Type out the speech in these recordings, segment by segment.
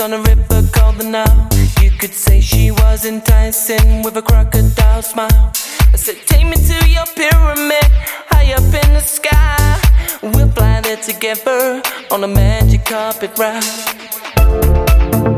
on a river called the Nile. You could say she was enticing with a crocodile smile. I said, Take me to your pyramid, high up in the sky. We'll fly there together on a magic carpet ride.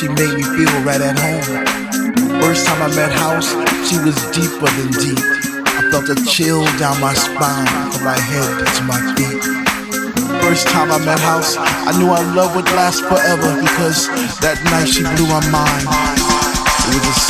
she made me feel right at home. First time I met House, she was deeper than deep. I felt a chill down my spine from my head to my feet. First time I met House, I knew our love would last forever because that night she blew my mind. It was a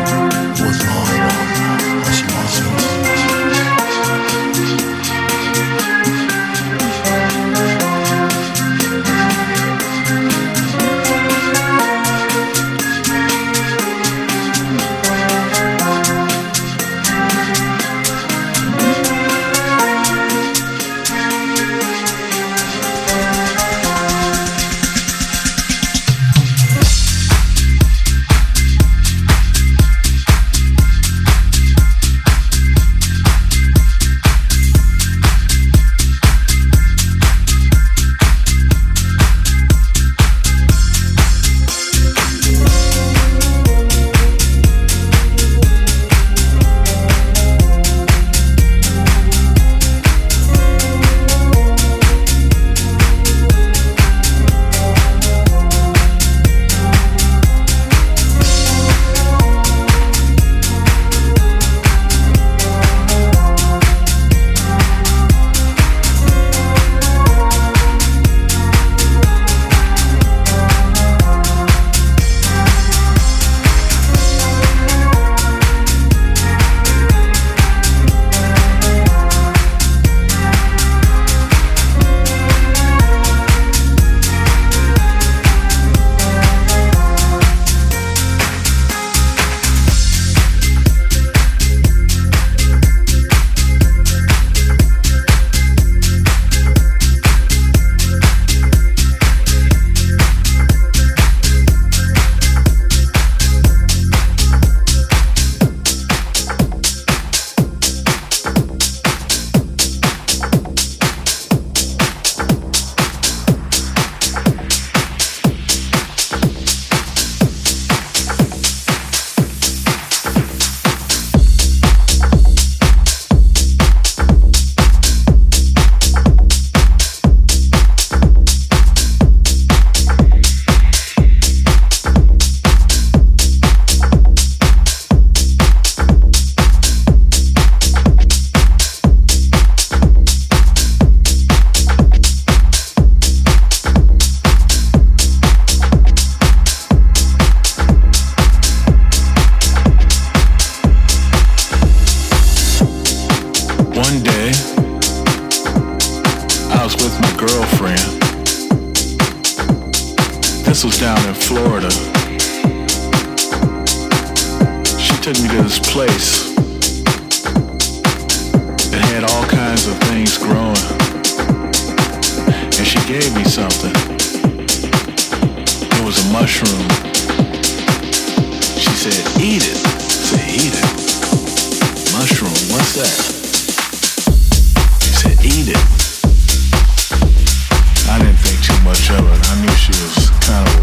girlfriend. This was down in Florida. She took me to this place that had all kinds of things growing. And she gave me something. It was a mushroom. She said, eat it. I said, eat it. Mushroom, what's that? She said, eat it much of it. I knew she was kind of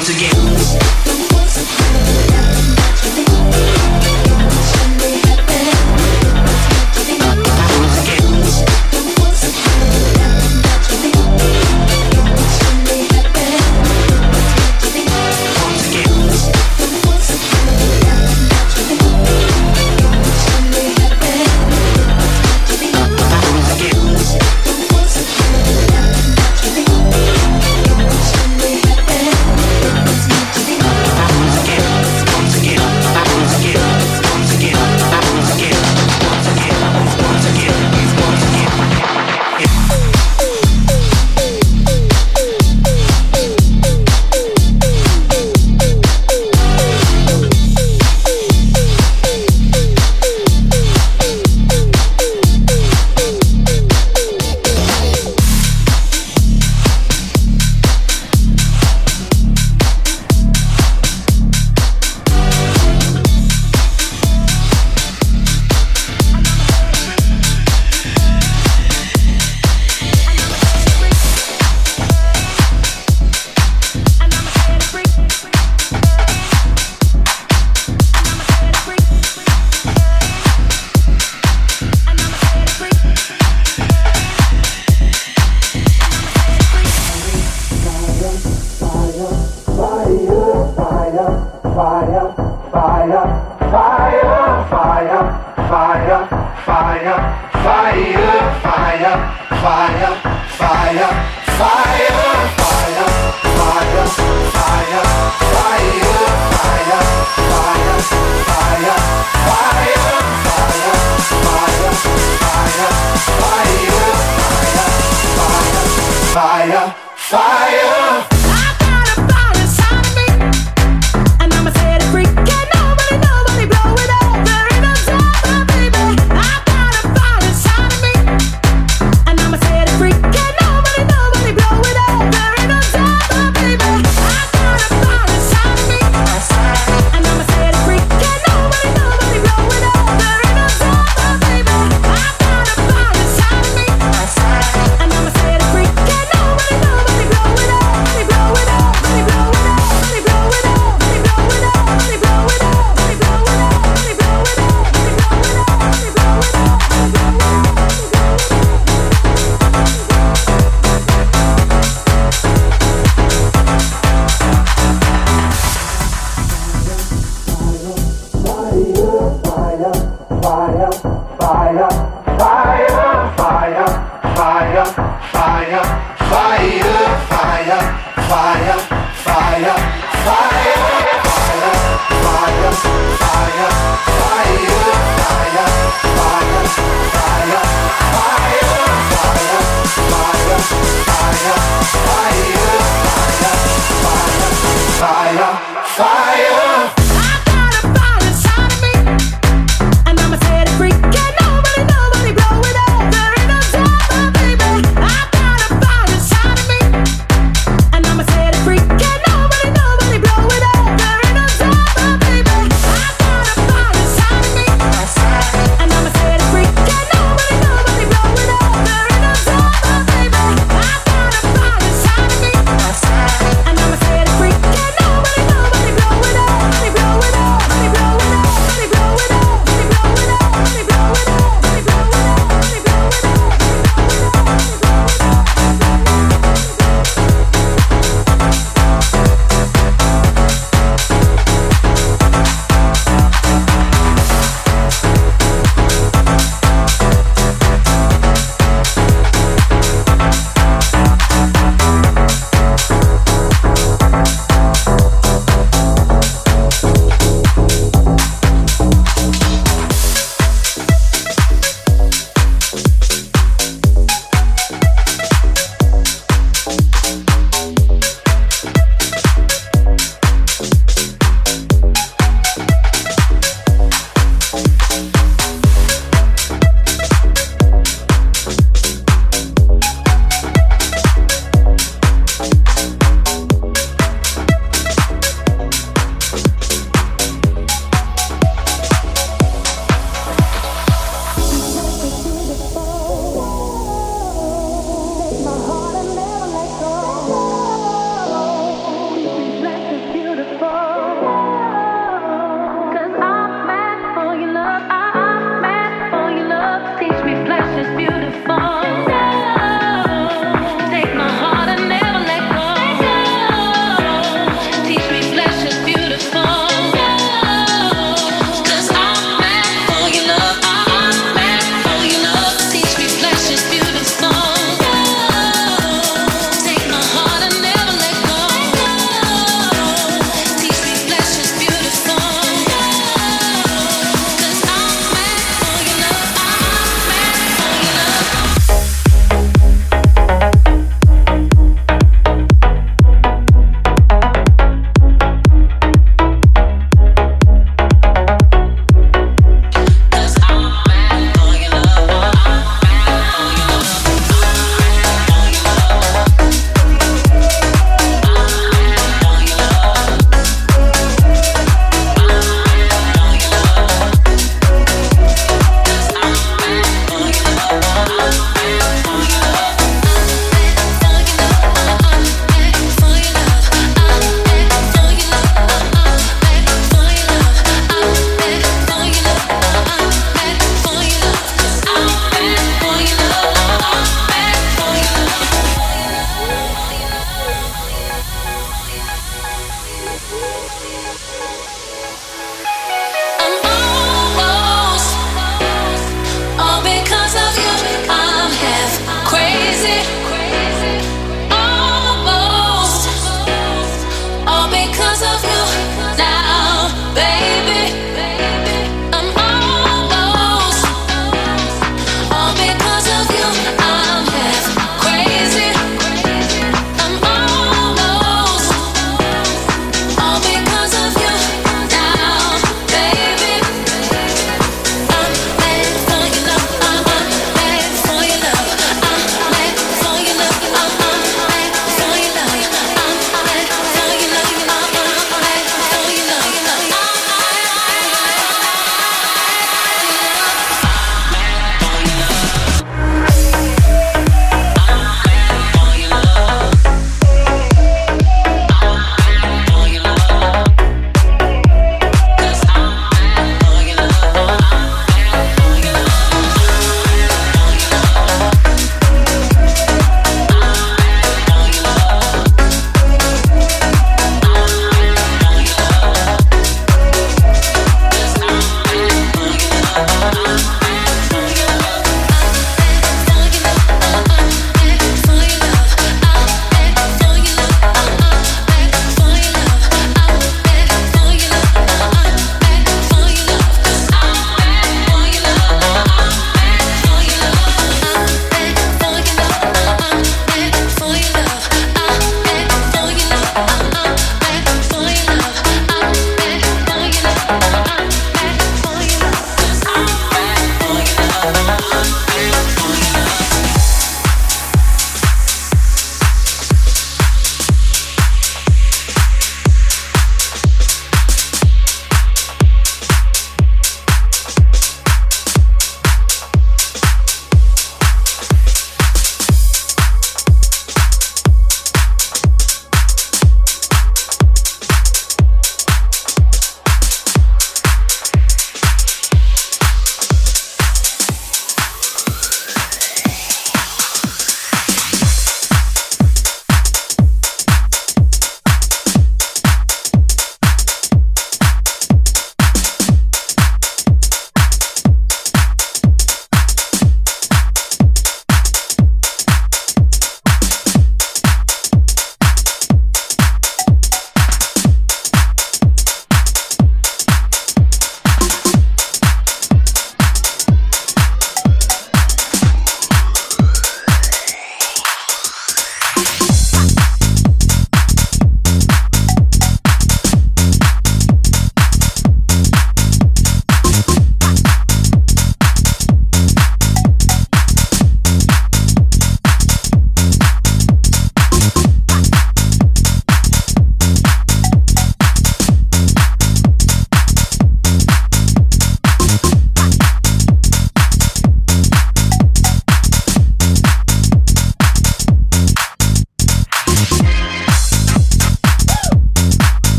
once again.